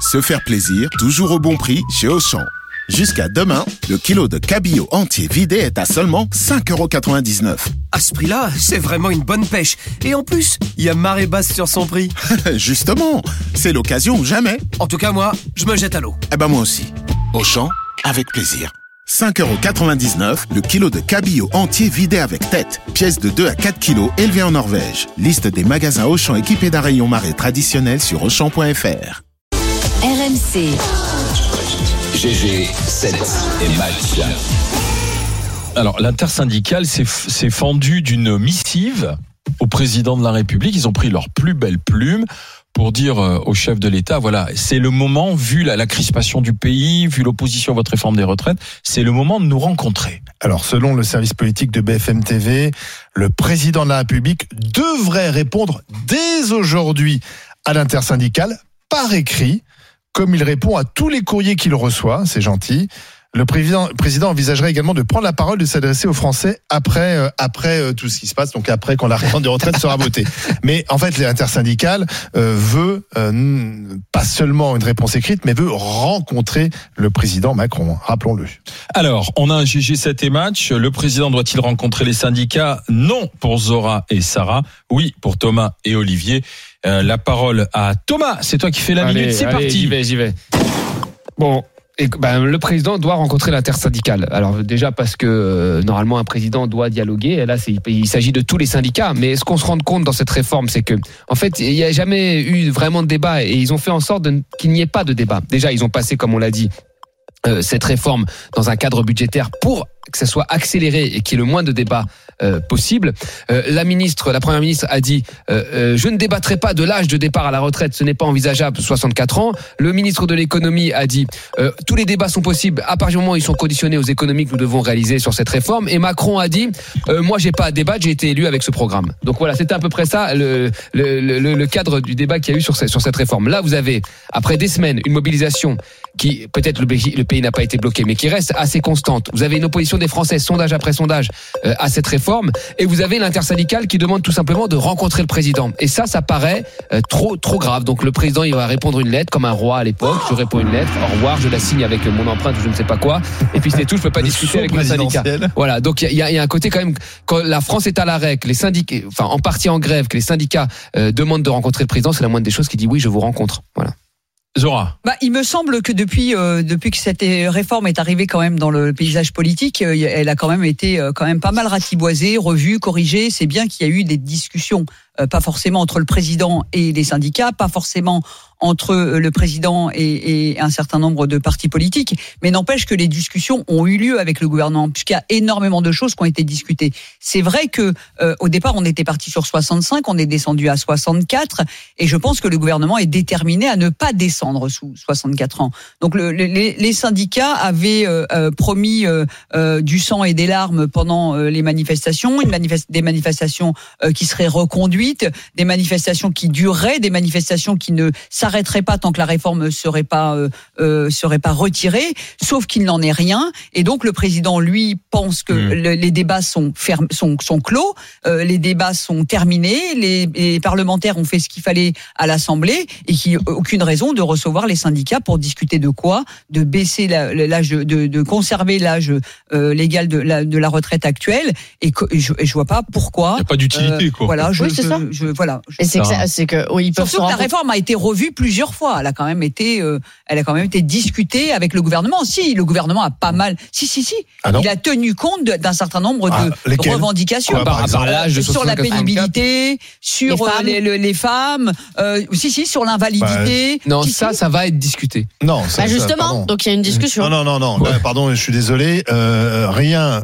Se faire plaisir, toujours au bon prix chez Auchan. Jusqu'à demain, le kilo de cabillaud entier vidé est à seulement 5,99€. À ce prix-là, c'est vraiment une bonne pêche. Et en plus, il y a marée basse sur son prix. Justement, c'est l'occasion ou jamais. En tout cas, moi, je me jette à l'eau. Eh ben moi aussi. Auchan, avec plaisir. 5,99€ le kilo de cabillaud entier vidé avec tête. Pièce de 2 à 4 kilos élevée en Norvège. Liste des magasins Auchan équipés d'un rayon marée traditionnel sur Auchan.fr. RMC. GG, 7 et match. Alors, l'intersyndicale s'est s'est fendu d'une missive au président de la République. Ils ont pris leur plus belle plume pour dire euh, au chef de l'État, voilà, c'est le moment, vu la, la crispation du pays, vu l'opposition à votre réforme des retraites, c'est le moment de nous rencontrer. Alors, selon le service politique de BFM TV, le président de la République devrait répondre dès aujourd'hui à l'intersyndicale par écrit, comme il répond à tous les courriers qu'il reçoit, c'est gentil. Le président, président envisagerait également de prendre la parole, de s'adresser aux Français après, euh, après euh, tout ce qui se passe, donc après quand la réforme des retraites sera votée. Mais en fait, l'intersyndicale euh, veut euh, pas seulement une réponse écrite, mais veut rencontrer le président Macron. Rappelons-le. Alors, on a un GG7 et match. Le président doit-il rencontrer les syndicats? Non pour Zora et Sarah. Oui pour Thomas et Olivier. Euh, la parole à Thomas. C'est toi qui fais la minute. C'est parti. J'y vais, j'y vais. Bon. Ben, le président doit rencontrer l'intersyndicale. Alors déjà parce que euh, normalement un président doit dialoguer. Et là, il s'agit de tous les syndicats. Mais ce qu'on se rend compte dans cette réforme, c'est que en fait, il n'y a jamais eu vraiment de débat et ils ont fait en sorte qu'il n'y ait pas de débat. Déjà, ils ont passé, comme on l'a dit, euh, cette réforme dans un cadre budgétaire pour que ça soit accéléré et qu'il y ait le moins de débats euh, possible. Euh, la ministre, la première ministre a dit euh, euh, je ne débattrai pas de l'âge de départ à la retraite, ce n'est pas envisageable, 64 ans. Le ministre de l'économie a dit tous les débats sont possibles à partir du moment où ils sont conditionnés aux économies que nous devons réaliser sur cette réforme. Et Macron a dit moi j'ai pas à débattre, j'ai été élu avec ce programme. Donc voilà, c'était à peu près ça le, le, le, le cadre du débat qu'il y a eu sur sur cette réforme. Là, vous avez après des semaines une mobilisation qui peut-être le pays, le pays n'a pas été bloqué, mais qui reste assez constante. Vous avez une opposition des Français, sondage après sondage, euh, à cette réforme, et vous avez l'intersyndicale qui demande tout simplement de rencontrer le président. Et ça, ça paraît euh, trop trop grave. Donc le président, il va répondre une lettre comme un roi à l'époque. Je réponds une lettre, au revoir, je la signe avec mon empreinte ou je ne sais pas quoi. Et puis c'est tout. Je peux pas discuter avec le syndicat. Voilà. Donc il y a, y a un côté quand même quand la France est à l'arrêt, que les syndicats, enfin en partie en grève, que les syndicats euh, demandent de rencontrer le président, c'est la moindre des choses qui dit oui, je vous rencontre. Voilà. Zora. Bah, il me semble que depuis euh, depuis que cette réforme est arrivée quand même dans le paysage politique, euh, elle a quand même été euh, quand même pas mal ratiboisée, revue, corrigée. C'est bien qu'il y a eu des discussions, euh, pas forcément entre le président et les syndicats, pas forcément entre euh, le président et, et un certain nombre de partis politiques, mais n'empêche que les discussions ont eu lieu avec le gouvernement, puisqu'il y a énormément de choses qui ont été discutées. C'est vrai que euh, au départ on était parti sur 65, on est descendu à 64, et je pense que le gouvernement est déterminé à ne pas descendre sous 64 ans. Donc le, le- les, les syndicats avaient euh, euh, promis euh, euh, du sang et des larmes pendant les manifestations, une manifest- des manifestations qui seraient reconduites, des manifestations qui dureraient, des manifestations qui ne s'arrêteraient pas tant que la réforme serait pas euh, euh, serait pas retirée, sauf qu'il n'en est rien. Et donc le président lui pense que Mm. le- les débats sont ferm- sont, sont clos, euh, les débats sont terminés, les, les parlementaires ont fait ce qu'il fallait à l'Assemblée et qu'il n'y a aucune raison de recevoir les syndicats pour discuter de quoi? De baisser l'âge, de, conserver l'âge euh, légal de la, de la retraite actuelle et, que, et je, et je vois pas pourquoi. Il n'y a pas d'utilité, euh, quoi. Voilà, je, Oui, c'est je- ça. je- voilà. c'est que, oui, ils peuvent Surtout que la réforme a été revue plusieurs fois. Elle a quand même été, euh, elle a quand même été discutée avec le gouvernement. Si le gouvernement a pas mal, si si si, Ah non il a tenu compte d'un certain nombre de Ah, revendications. Quoi, par exemple l'âge de sur la 64. pénibilité, sur Les euh, femmes. les, le- les femmes, euh, si si sur l'invalidité. Non, Si, ça, si. ça va être discuté. Non, ça, Bah, ça, justement, pardon. donc il y a une discussion. Non, non, non, non. Là, pardon, je suis désolé. Euh, rien,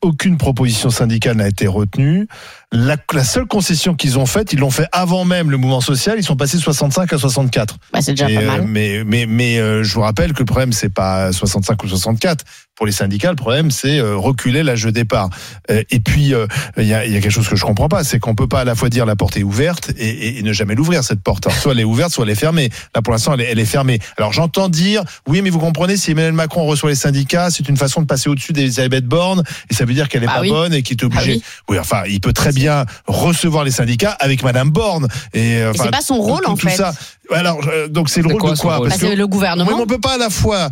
aucune proposition syndicale n'a été retenue. La, la seule concession qu'ils ont faite, ils l'ont fait avant même le mouvement social. Ils sont passés de 65 à 64. Bah, c'est déjà Et, pas euh, mal. mais mais mais euh, je vous rappelle que le problème c'est pas 65 ou 64. Le pour les syndicats, le problème, c'est euh, reculer l'âge de départ. Euh, et puis, euh, il y, a, y a quelque chose que je comprends pas, c'est qu'on peut pas à la fois dire la porte est ouverte et, et- et ne jamais l'ouvrir cette porte. Alors, soit elle est ouverte, soit elle est fermée. Là, pour l'instant, elle, est- elle est fermée. Alors, j'entends dire, oui, mais vous comprenez, si Emmanuel Macron reçoit les syndicats, c'est une façon de passer au-dessus d'Elisabeth Borne, et ça veut dire qu'elle est Bah pas oui. bonne et qu'il est Ah obligé. oui. oui. enfin, il peut très bien recevoir les syndicats avec Madame Borne. Et, euh, Mais enfin, c'est pas son rôle, tout- en tout fait. ça. Alors, euh, donc c'est le rôle quoi de quoi? Parce Bah, que- c'est le oui, gouvernement. mais on peut pas à la fois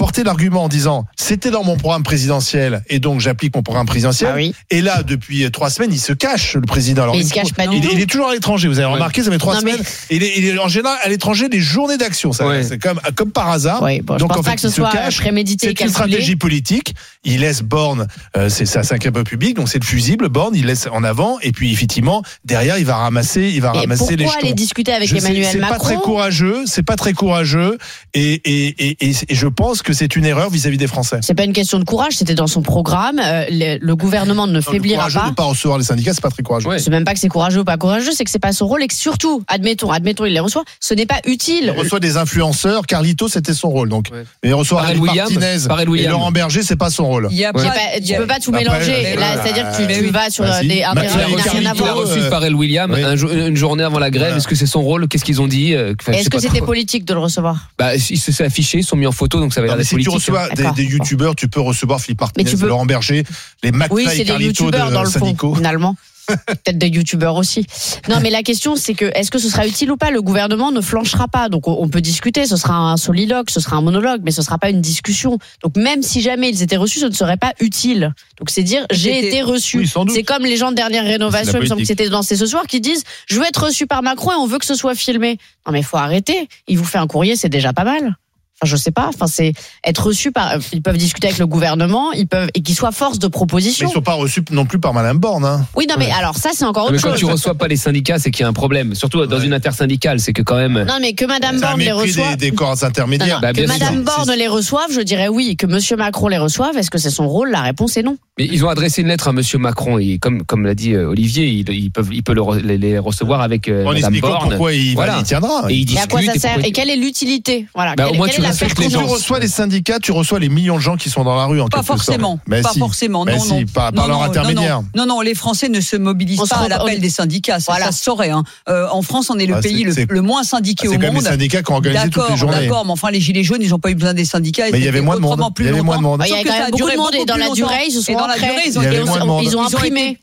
porter l'argument en disant c'était dans mon programme présidentiel et donc j'applique mon programme présidentiel. Ah oui. Et là, depuis euh, trois semaines, il se cache le président. Alors, Mais il se cache pas du il, tout. il est toujours à l'étranger. Vous avez remarqué, ça fait trois Non, mais- semaines. Il, est, il est en général à l'étranger des journées d'action. Ça, Ouais. C'est comme comme par hasard. Bon, donc en fait, que ce il se soit cache. prémédité et C'est une stratégie politique. Il laisse Borne, euh, c'est sa cinquième république, donc c'est le fusible. Borne, il laisse en avant, et puis effectivement derrière, il va ramasser, il va Et ramasser les pourquoi jetons. aller discuter avec Je Emmanuel C'est pas très Macron? courageux, c'est pas très courageux, et, et, et je pense que c'est une erreur vis-à-vis des Français. C'est pas une question de courage, c'était dans son programme. Euh, le, le gouvernement ne Le faiblira courageux de pas. ne pas recevoir les syndicats, c'est pas très courageux. Ouais. C'est même pas que c'est courageux ou pas courageux, c'est que c'est pas son rôle et que surtout, admettons, admettons, il les reçoit, ce n'est pas Il utile. reçoit des influenceurs. Carlito, c'était son rôle. Donc, Ouais. mais il reçoit Pharrell Harry Williams, Martinez et. Laurent Berger, c'est pas son rôle. Il y a Il pas- il tu a- peux pas tout Après, mélanger. euh, euh, c'est-à-dire que tu, bah tu vas sur Vas-y. des, un Bah, terrain il a qui n'a reçu rien à Carlito, voir. Il a reçu euh, Pharrell Williams oui. un jour- une journée avant la grève. Voilà. Est-ce que c'est son rôle? Qu'est-ce qu'ils ont dit Euh, Est-ce que c'était politique de le recevoir? Bah, ils se sont affichés, ils sont mis en photo, donc ça avait Si tu reçois des, des youtubeurs, tu peux recevoir Philippe Martinez, peux- Laurent Berger, les McFly Oui, et c'est des Carlito youtubeurs de dans le fond, finalement. Peut-être des youtubeurs aussi. Non, mais la question, c'est que est-ce que ce sera utile ou pas? Le gouvernement ne flanchera pas. Donc, on peut discuter. Ce sera un soliloque, ce sera un monologue, mais ce sera pas une discussion. Donc, même si jamais ils étaient reçus, ce ne serait pas utile. Donc, c'est dire j'ai été reçu. Oui, sans doute. c'est comme les gens de dernière rénovation, il me semble que c'était dans C'est ce soir, qui disent je veux être reçu par Macron et on veut que ce soit filmé. Non, mais il faut arrêter. Il vous fait un courrier, c'est déjà pas mal. Enfin, je sais pas. Enfin, c'est être reçu par. Ils peuvent discuter avec le gouvernement. Ils peuvent et qu'ils soient force de Mais proposition. ils sont pas reçus non plus par Madame Borne. Hein. Oui, non, mais alors ça, c'est encore Mais autre quand chose. tu reçois pas les syndicats, c'est qu'il y a un problème. Surtout dans Ouais. une intersyndicale, c'est que quand même. Non, mais que Madame Borne les reçoive. des, des corps intermédiaires. non, Bah, que. Madame Borne les reçoive, je dirais oui. Que Monsieur Macron les reçoive, est-ce que c'est son rôle? La réponse est non. Mais ils ont adressé une lettre à Monsieur Macron et comme comme l'a dit euh, Olivier, ils, ils peuvent ils peuvent le les, recevoir avec euh, En Madame expliquant Borne. pourquoi il, Voilà. il tiendra. Et ils Et à quoi ça sert Et quelle est l'utilité? Voilà. Bah, au quelle, moins, tu Quand les tu gens. pertinence reçois les syndicats, tu reçois les millions de gens qui sont dans la rue en Pas quelque sorte. forcément. Mais pas si. forcément. Mais non, si, non. par, par Non, leur non, intermédiaire. Non, non, non, les Français ne se mobilisent On se pas à l'appel on- des syndicats. Ça, Voilà. ça se saurait. hein. Euh, en France, on est le Ah, pays le, moins syndiqué C'est au quand même les monde. syndicats qui ont organisé toutes les D'accord, journées. d'accord, mais enfin les gilets jaunes, ils n'ont pas eu besoin des syndicats. Mais il y avait moins de monde. plus Il y avait moins de monde. Bah, Il y a Sauf que quand ça même a beaucoup duré de monde et dans plus la longtemps. durée, ils se sont Et dans la ancrés. durée, ils ont, avait monde. Imprimé.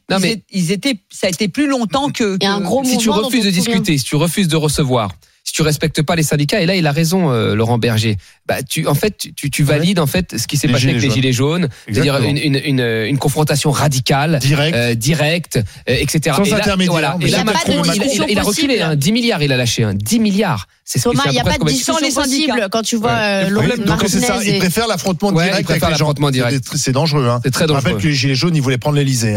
ils étaient- ça a été plus longtemps que. Il y a un gros si tu refuses de discuter, si tu refuses de recevoir, tu respectes pas les syndicats, et là il a raison, euh, Laurent Berger. Bah tu, en fait, tu- valides en fait ce qui s'est passé avec les gilets jaunes, c'est-à-dire une, une, une, une confrontation radicale, Direct. euh, directe, euh, etc. Sans et là, intermédiaire. Voilà. Mais Et il là, a Macron, il, il il reculé, possible. hein, 10 milliards, il a lâché, hein, 10 milliards. C'est ce Thomas, il n'y a pas de discussion les syndicats. possible quand tu vois euh, Le l'autre problème, donc c'est ça, et- préfèrent l'affrontement Ouais, direct préfèrent avec les gens. l'affrontement direct. C'est- C'est dangereux. Hein. C'est très Je rappelle dangereux. que les gilets jaunes, ils voulaient prendre l'Elysée.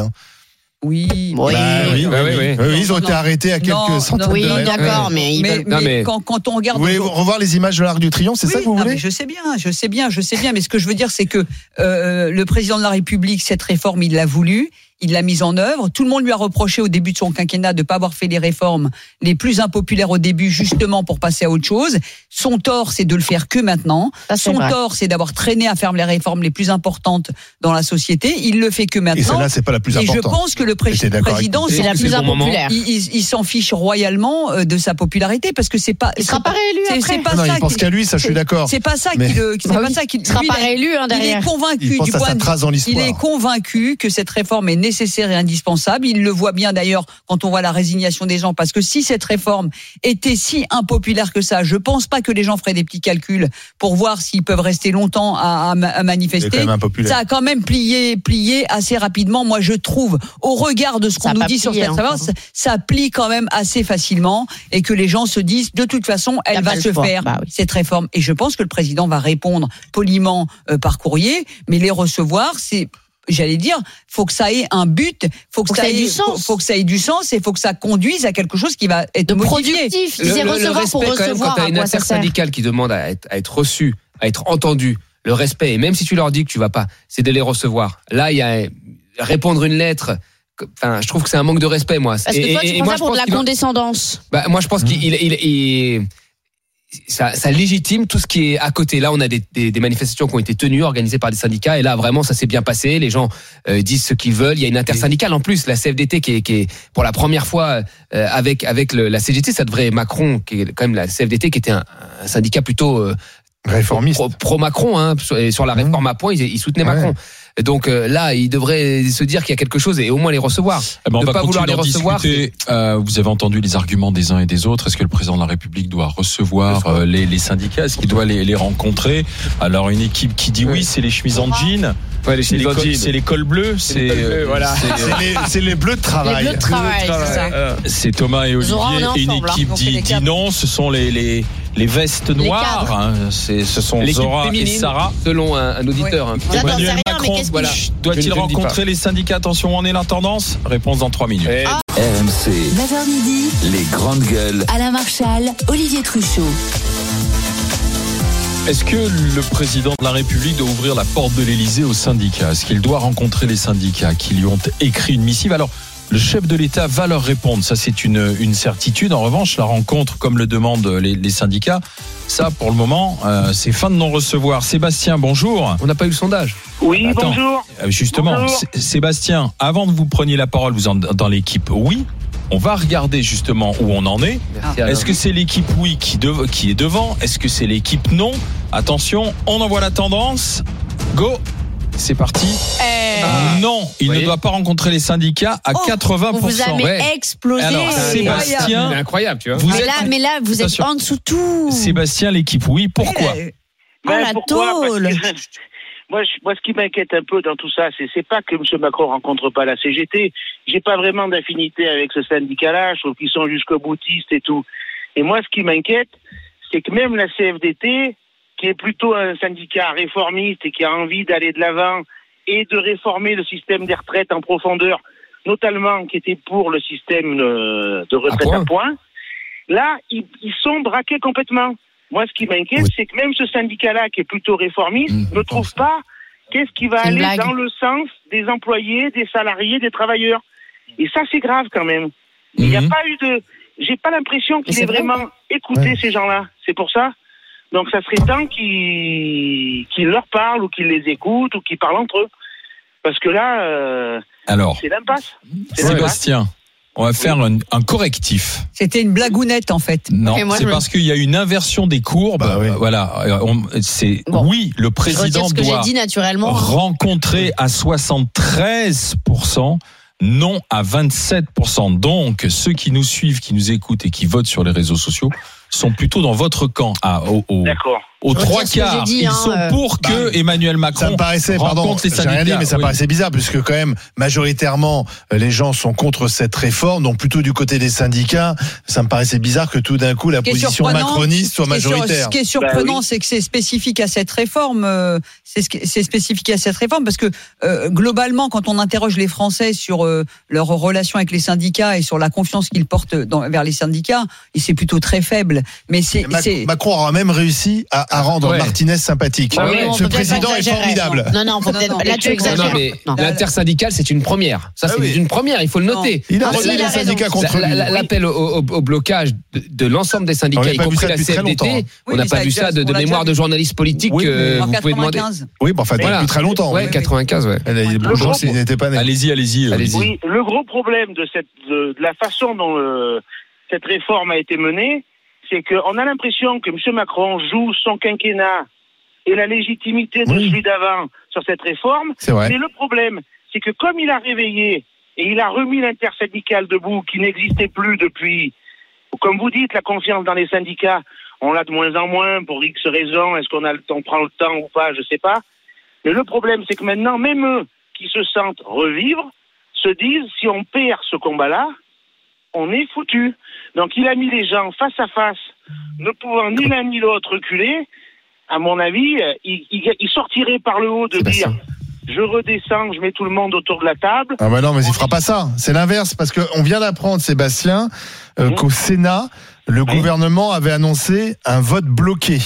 Oui. Oui. Bah, oui, oui, oui, oui. oui. Oui, ils ont Non, été arrêtés à quelques Non, centaines Oui, de mètres. d'accord, mais Quand, quand on regarde. Vous voulez revoir les images de l'Arc du Triomphe, c'est ça Oui, que vous non, voulez mais Je sais bien, je sais bien, je sais bien. Mais ce que je veux dire, c'est que euh, le président de la République, cette réforme, il l'a voulu, il l'a mise en œuvre. Tout le monde lui a reproché au début de son quinquennat de ne pas avoir fait les réformes les plus impopulaires au début, justement pour passer à autre chose. Son tort, c'est de le faire que maintenant. Ça, Son vrai. tort, c'est d'avoir traîné à faire les réformes les plus importantes dans la société. Il le fait que Et maintenant. celle-là, c'est pas la plus Et je importante. pense que le pré- président. C'est la plus bon impopulaire. il, il- il s'en fiche royalement euh, de sa popularité parce que c'est pas. Il sera pas réélu c'est- après. c'est pas Non, ça il pense qu'à lui, ça je suis d'accord. C'est pas ça Mais- qui le. C'est pas ça. Il sera pas il est- réélu hein, Il est convaincu Il pense du à point sa de- trace dans il est convaincu que cette réforme est nécessaire et indispensable. Il le voit bien d'ailleurs quand on voit la résignation des gens, parce que si cette réforme était si impopulaire que ça, je pense pas que les gens feraient des petits calculs pour voir s'ils peuvent rester longtemps à, manifester. Ça a quand même plié, plié assez rapidement. Moi, je trouve, au regard de ce qu'on nous dit sur cette réforme, encore. ça, ça plie quand même assez facilement et que les gens se disent, de toute façon, elle va se faire Bah oui. cette réforme. Et je pense que le président va répondre poliment euh, par courrier, mais les recevoir, c'est J'allais dire, faut que ça ait un but, faut que, ça, ait, du faut, sens. faut que ça ait du sens et faut que ça conduise à quelque chose qui va être De modifié. productif. Le, recevoir pour respect, quand même, recevoir. quand tu as une intersyndicale qui demande à être, à être reçue, à être entendue, le respect, et même si tu leur dis que tu vas pas, c'est de les recevoir. Là, il y a répondre une lettre. Enfin, je trouve que c'est un manque de respect, moi. Parce que toi, et- tu et prends moi, ça pour de la qu'il va- condescendance. bah, moi, je pense qu'il il, il, il- ça, ça légitime tout ce qui est à côté. Là, on a des, des, des manifestations qui ont été tenues, organisées par des syndicats, et là, vraiment, ça s'est bien passé. Les gens euh, disent ce qu'ils veulent. Il y a une intersyndicale en plus, la CFDT, qui est, qui est pour la première fois euh, avec avec le- la CGT. Ça devrait Macron, qui est quand même la CFDT, qui était un, un syndicat plutôt euh, Réformiste. pro, pro Macron, hein, sur, et sur la réforme à point, ils, ils soutenaient Ouais. Macron. Et Donc euh, là, il devrait se dire qu'il y a quelque chose et au moins les recevoir. Eh ben, on Ne va pas vouloir les recevoir. Euh, vous avez entendu les arguments des uns et des autres. Est-ce que le président de la République doit recevoir euh, les, les syndicats? Est-ce qu'il doit les, les rencontrer? Alors une équipe qui dit oui, Oui. c'est les chemises en jean. Ouais, les C'est les, chemises en cols- jean. c'est les cols bleus. C'est cols bleus, voilà. c'est- C'est les, c'est les bleus de Les travail. bleus de travail, c'est. C'est Thomas et Olivier. On et une ensemble, hein. équipe dit, dit non. Ce sont les, les, les vestes noires. cadres. hein. C'est, ce sont Zora et Sarah. selon un, un auditeur. hein. J'en sais Emmanuel rien, Macron, voilà. Doit-il rencontrer les syndicats? Attention, on est la tendance Réponse dans 3 minutes. Eh, RMC, 9h midi, les grandes gueules. Alain Marchal, Olivier Truchot. Est-ce que le président de la République doit ouvrir la porte de l'Élysée aux syndicats Est-ce qu'il doit rencontrer les syndicats qui lui ont écrit une missive? Alors, le chef de l'État va leur répondre, ça c'est une, une certitude. En revanche, la rencontre, comme le demandent les, les syndicats, ça pour le moment, euh, c'est fin de non-recevoir. Sébastien, bonjour. On n'a pas eu le sondage. Oui, Attends. bonjour. Euh, Justement, Bonjour. Sébastien, avant de vous preniez la parole, vous êtes dans l'équipe oui. On va regarder justement où on en est. Est-ce que c'est l'équipe oui qui, qui est devant? Est-ce que c'est l'équipe non? Attention, on envoie la tendance. Go C'est parti. Eh, non, il ne doit pas rencontrer les syndicats à Oh, 80%. on vous a mis ouais. explosé. Alors, C'est Sébastien, incroyable, tu vois. vous mais êtes là, mais là, vous êtes en dessous de tout. Sébastien, l'équipe oui. Pourquoi Eh, Oh, la pourquoi tôle. Parce que moi, je- moi, ce qui m'inquiète un peu dans tout ça, c'est c'est pas que M. Macron rencontre pas la CGT. J'ai pas vraiment d'affinité avec ce syndicat-là. Je trouve qu'ils sont jusqu'au boutistes et tout. Et moi, ce qui m'inquiète, c'est que même la CFDT, qui est plutôt un syndicat réformiste et qui a envie d'aller de l'avant et de réformer le système des retraites en profondeur, notamment qui était pour le système euh, de retraite point. à point, là, ils, ils sont braqués complètement. Moi, ce qui m'inquiète, c'est que même ce syndicat-là, qui est plutôt réformiste, Mmh, ne trouve pas qu'est-ce qui va aller blague. dans le sens des employés, des salariés, des travailleurs. Et ça, c'est grave quand même. Il n'y a Mhm. pas eu de. J'ai pas l'impression qu'il ait vrai, vraiment écouté Ouais. ces gens-là. C'est pour ça. Donc, ça serait temps qu'ils leur parlent ou qu'ils les écoutent ou qu'ils parlent entre eux. Parce que là, euh, Alors, c'est l'impasse. Sébastien, on va faire un, un correctif. C'était une blagounette en fait. Non, c'est je- parce qu'il y a une inversion des courbes. Bah oui. Voilà, euh, c'est Bon. oui, le président ce que doit dit naturellement. rencontrer à 73%, non à 27%. Donc, ceux qui nous suivent, qui nous écoutent et qui votent sur les réseaux sociaux sont plutôt dans votre camp. À, au, au- D'accord. Aux trois quarts, dit, ils hein, sont euh. pour que Bah, Emmanuel Macron Ça me paraissait, pardon, les j'ai rien dit, mais ça Oui. paraissait bizarre, puisque quand même, majoritairement, euh, les gens sont contre cette réforme, donc plutôt du côté des syndicats, ça me paraissait bizarre que tout d'un coup, la position macroniste soit ce qui est sur- majoritaire. Ce qui est Bah surprenant, oui. c'est que c'est spécifique à cette réforme. euh, c'est ce spécifique à cette réforme parce que euh, globalement, quand on interroge les Français sur euh, leur relation avec les syndicats et sur la confiance qu'ils portent dans- vers les syndicats, c'est plutôt très faible. Mais c'est- Macron aura même réussi à, à rendre Ouais. Martinez sympathique. Ah ouais, Ce président est formidable. Non, non, faut Non, peut-être. non, Là, tu non, Non, exagères. mais Non. l'intersyndicale, c'est une première. Ça, Ah c'est oui. une première. Il faut le Non. noter. Il a Ah, il les syndicats contre L'appel au, au- au blocage de, de l'ensemble des syndicats, y compris la CFDT. Oui, on n'a pas vu ça de, mémoire de journalistes politiques. Oui, mais euh, en vous pouvez demander. 95. Oui, bon, enfin, depuis très longtemps. Oui. 95, ouais. Elle a- Le Bourgeois, gros- s'il n'était pas né. Allez-y, allez-y. euh, Allez-y. Oui, le gros problème de cette de, de la façon dont euh, cette réforme a été menée, c'est qu'on a l'impression que M. Macron joue son quinquennat et la légitimité de Oui. celui d'avant sur cette réforme. C'est vrai. Mais le problème, c'est que comme il a réveillé et il a remis l'intersyndicale debout, qui n'existait plus depuis, comme vous dites, la confiance dans les syndicats, on l'a de moins en moins pour X raisons. Est-ce qu'on a le temps, prend le temps ou pas, je sais pas. Mais le problème, c'est que maintenant, même eux qui se sentent revivre, se disent si on perd ce combat-là, on est foutu. Donc il a mis les gens face à face, ne pouvant ni l'un ni l'autre reculer. À mon avis, euh, il, il- il sortirait par le haut de dire je redescends, je mets tout le monde autour de la table. Ah bah non, mais il fera pas ça. C'est l'inverse, parce qu'on vient d'apprendre, Sébastien, euh, Mhm. qu'au Sénat, le gouvernement avait annoncé un vote bloqué.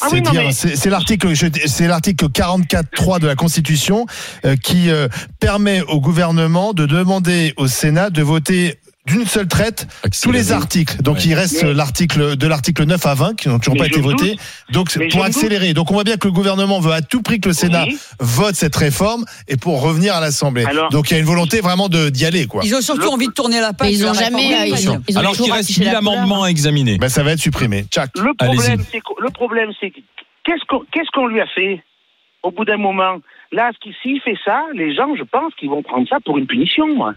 Ah oui, mais- c'est l'article, c'est l'article 44.3 de la Constitution euh, qui euh, permet au gouvernement de demander au Sénat de voter d'une seule traite tous les articles. Donc Ouais. il reste Mais- l'article de l'article 9 à 20 qui n'ont toujours Mais pas été votés. Donc Mais pour accélérer. Donc on voit bien que le gouvernement veut à tout prix que le Sénat Oui. vote cette réforme et pour revenir à l'Assemblée. Alors- Donc il y a une volonté vraiment de d'y aller quoi. Ils ont surtout Le- envie de tourner la page. Ils de la ont réforme jamais, euh, ils ont- ils ont Alors qu'il reste affiché 1000 la couleur. amendements à examiner. Ben, ça va être supprimé. Tchac. Le problème, c'est que le problème, c'est que- qu'est-ce qu'on qu'est-ce qu'on lui a fait au bout d'un moment? Là, s'il fait ça, les gens, je pense qu'ils vont prendre ça pour une punition. Moi.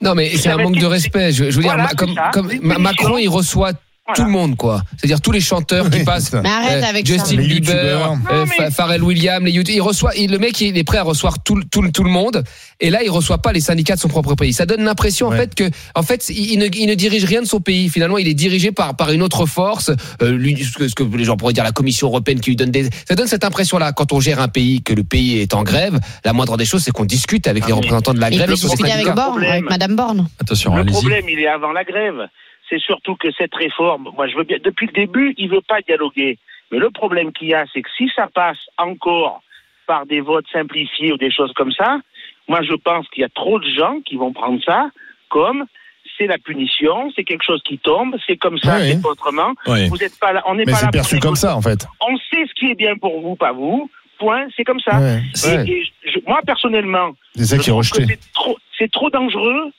Non, mais c'est un manque de respect. Je, je veux Voilà, dire, comme, comme. Macron, il reçoit Voilà. tout le monde, quoi. C'est-à-dire tous les chanteurs qui passent. Mais arrête Euh, avec Justin ça. Bieber, euh, mais- Pharrell Williams, les youtubeurs. Il reçoit, il- le mec, il est prêt à recevoir tout, le- tout, le- tout le monde. Et là, il reçoit pas les syndicats de son propre pays. Ça donne l'impression, en fait, que, en fait, il ne, il ne dirige rien de son pays. Finalement, il est dirigé par, par une autre force. Euh, lui, ce, que, ce que les gens pourraient dire la Commission européenne qui lui donne des. Ça donne cette impression-là. Quand on gère un pays, que le pays est en grève, la moindre des choses, c'est qu'on discute avec Ah, les mais- représentants de la grève et discuter avec Problème. avec Madame Borne. Attention, le problème, il est avant la grève. C'est surtout que cette réforme, moi, je veux bien. Depuis le début, il veut pas dialoguer. Mais le problème qu'il y a, c'est que si ça passe encore par des votes simplifiés ou des choses comme ça, moi, je pense qu'il y a trop de gens qui vont prendre ça comme c'est la punition, c'est quelque chose qui tombe, c'est comme ça, Oui, c'est pas autrement. Vous êtes pas là, on n'est pas là perçu comme ça en fait. On sait ce qui est bien pour vous, pas vous. Point, c'est comme ça. Ouais. Et- Ouais. et je- moi, personnellement, trop, c'est trop dangereux.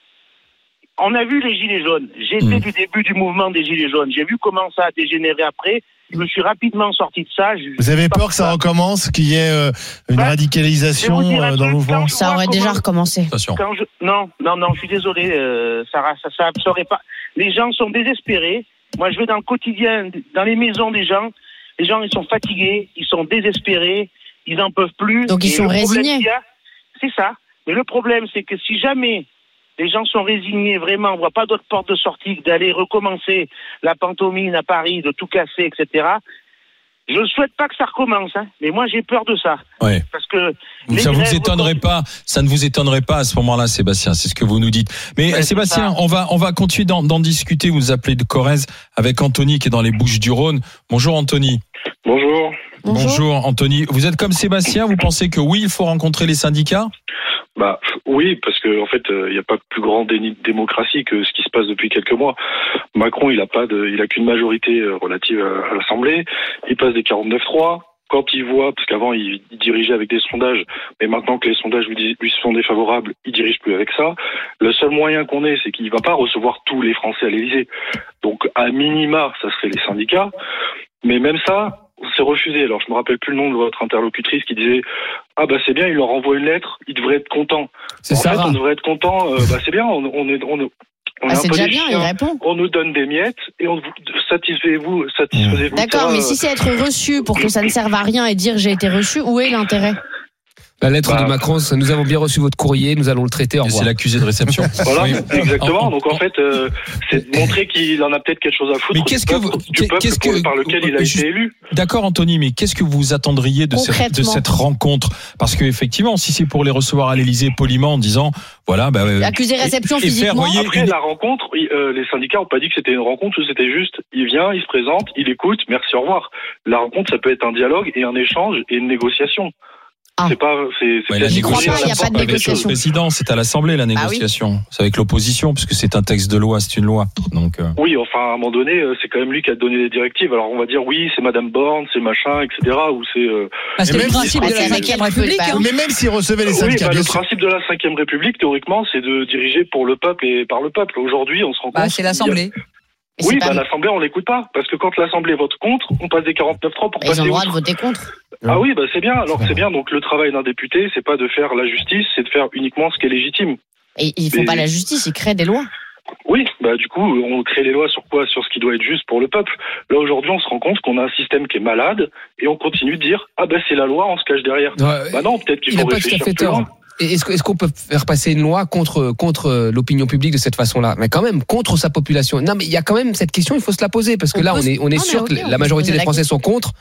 On a vu les gilets jaunes. J'étais Mm. du début du mouvement des gilets jaunes. J'ai vu comment ça a dégénéré après. Je me suis rapidement sorti de ça. Je- Vous avez peur que ça recommence, qu'il y ait euh, une Bah, radicalisation euh, dans le mouvement Ça aurait déjà recommencé. Attention. Quand je... Non, non, non, je suis désolé, euh, Sarah, ça, ça, ça aurait pas. Les gens sont désespérés. Moi, je vais dans le quotidien, dans les maisons des gens. Les gens, ils sont fatigués, ils sont désespérés, ils en peuvent plus. Donc, ils Et sont résignés. C'est ça. Mais le problème, c'est que si jamais les gens sont résignés, vraiment, on voit pas d'autre porte de sortie que d'aller recommencer la pantomime à Paris, de tout casser, etc. Je ne souhaite pas que ça recommence, hein, mais moi j'ai peur de ça. Ouais. Parce que Ça vous étonnerait pas, ça ne vous étonnerait pas à ce moment-là, Sébastien. C'est ce que vous nous dites. Mais Ouais, c'est Sébastien, on va on va continuer d'en d'en discuter. Vous nous appelez de Corrèze avec Anthony qui est dans les Bouches du Rhône. Bonjour Anthony. Bonjour. Bonjour Anthony. Vous êtes comme Sébastien. Vous pensez que oui, il faut rencontrer les syndicats? Bah oui, parce que en fait, il n'y a pas plus grand déni de démocratie que ce qui se passe depuis quelques mois. Macron, il a pas de, il a qu'une majorité euh, relative à, l'Assemblée. Il passe des 49-3. Quand il voit, parce qu'avant il, dirigeait avec des sondages, mais maintenant que les sondages lui, sont défavorables, il dirige plus avec ça. Le seul moyen qu'on ait, c'est qu'il va pas recevoir tous les Français à l'Élysée. Donc à minima, ça serait les syndicats. Mais même ça, c'est refusé. Alors je me rappelle plus le nom de votre interlocutrice qui disait ah bah c'est bien, il leur envoie une lettre, ils devraient être contents. C'est En fait, on devrait être content. euh, bah c'est bien, on, on est on, est- on est Ah, un c'est peu déjà des bien, il chiens. répond. On nous donne des miettes et on vous satisfait-vous, satisfaisez-vous. D'accord, mais euh, si c'est être reçu pour que ça ne serve à rien et dire j'ai été reçu, où est l'intérêt? La lettre Bah. de Macron, ça, nous avons bien reçu votre courrier, nous allons le traiter. C'est l'accusé de réception. Voilà, Oui. exactement. En- Donc en fait, euh, c'est de montrer qu'il en a peut-être quelque chose à foutre Mais qu'est-ce que vous- du qu'est- peuple qu'est-ce que- par lequel il a juste- été élu. D'accord, Anthony, mais qu'est-ce que vous attendriez de cette, de cette rencontre? Parce que effectivement, si c'est pour les recevoir à l'Élysée poliment en disant, voilà, bah, euh, Accusé réception et- et faire, voyez, Après une- la rencontre, euh, les syndicats ont pas dit que c'était une rencontre c'était juste, il vient, il se présente, il écoute, merci, au revoir. La rencontre, ça peut être un dialogue et un échange et une négociation. Ah. C'est pas, c'est, c'est Ouais, la pas, il y a négociation, pas de c'est avec négociation. le président, c'est à l'Assemblée la oui. négociation. C'est avec l'opposition, puisque c'est un texte de loi, c'est une loi. Donc, euh, Oui, enfin, à un moment donné, euh, c'est quand même lui qui a donné les directives. Alors, on va dire, oui, c'est Madame Borne, c'est machin, etc. Ou c'est. euh, Bah, c'est Et le même principe si- de la c'est 5 laquelle République. peut hein. Mais même s'ils recevaient les Oui, syndicats, bah, bien le principe de la Ve République, théoriquement, c'est de diriger pour le peuple et par le peuple. Aujourd'hui, on se rend Bah, compte. c'est l'Assemblée. Et Oui, bah, l'Assemblée, on l'écoute pas. Parce que quand l'Assemblée vote contre, on passe des 49-3 pour Bah, ils ont passer le droit de voter contre. Ah oui, bah, c'est bien. Alors, c'est bien. Donc, le travail d'un député, c'est pas de faire la justice, c'est de faire uniquement ce qui est légitime. Et ils font Mais- pas la justice, ils créent des lois. Oui, bah du coup, on crée les lois sur quoi? Sur ce qui doit être juste pour le peuple. Là aujourd'hui, on se rend compte qu'on a un système qui est malade et on continue de dire ah ben c'est la loi, on se cache derrière. Ouais, Bah non, peut-être qu'il il faut n'a pas tout à réfléchir fait plus tort. loin. Est-ce qu'on peut faire passer une loi contre contre euh, l'opinion publique de cette façon-là? Mais quand même contre sa population. Non, mais il y a quand même cette question. Il faut se la poser parce que On là, on est on est Non, mais sûr que la majorité des Français sont contre.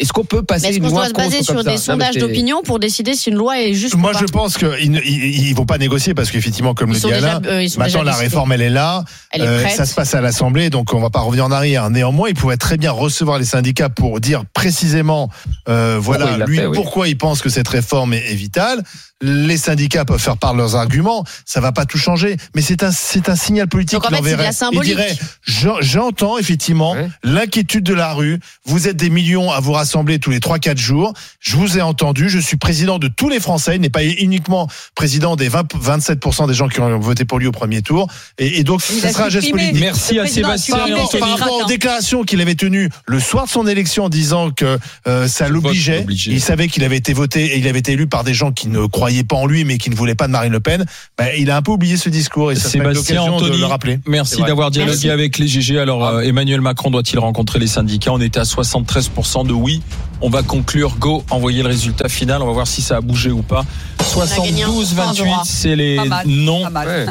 Est-ce qu'on peut Mais passer est-ce une qu'on loi doit se baser sur des mais sondages d'opinion pour décider si une loi est juste Moi, ou pas? je pense qu'ils ne- ils, ils vont pas négocier parce qu'effectivement, comme Ils le dit Alain, euh, ils maintenant la décidés. réforme elle est là, Elle est Euh, prête. ça se passe à l'Assemblée, donc on va pas revenir en arrière. Néanmoins, il pourrait très bien recevoir les syndicats pour dire précisément, euh, voilà, lui fait, oui. pourquoi il pense que cette réforme est, est vitale. Les syndicats peuvent faire part de leurs arguments, ça va pas tout changer, mais c'est un c'est un signal politique qu'il enverrait. la symbolique. Il dirait j'en- j'entends effectivement l'inquiétude de la rue. Vous êtes des millions à vous rassembler tous les 3-4 jours. Je vous ai entendu. Je suis président de tous les Français. Il n'est pas uniquement président des 20, 27% des gens qui ont voté pour lui au premier tour. Et, et donc, Il ce a sera un geste politique. Merci à Sébastien Par rapport, par rapport aux déclarations qu'il avait tenues le soir de son élection en disant que euh, ça l'obligeait, il savait qu'il avait été voté et il avait été élu par des gens qui ne croyaient pas en lui mais qui ne voulaient pas de Marine Le Pen, ben, il a un peu oublié ce discours et ça serait Sébastien l'occasion de Anthony, le rappeler. merci d'avoir dialogué Merci. avec les GG. Alors, euh, Emmanuel Macron doit-il rencontrer les syndicats? On était à 73% de oui. On va conclure. Go, envoyer le résultat final. On va voir si ça a bougé ou pas. a gagné un point 72-28, droit. c'est les non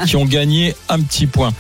qui ont gagné un petit point.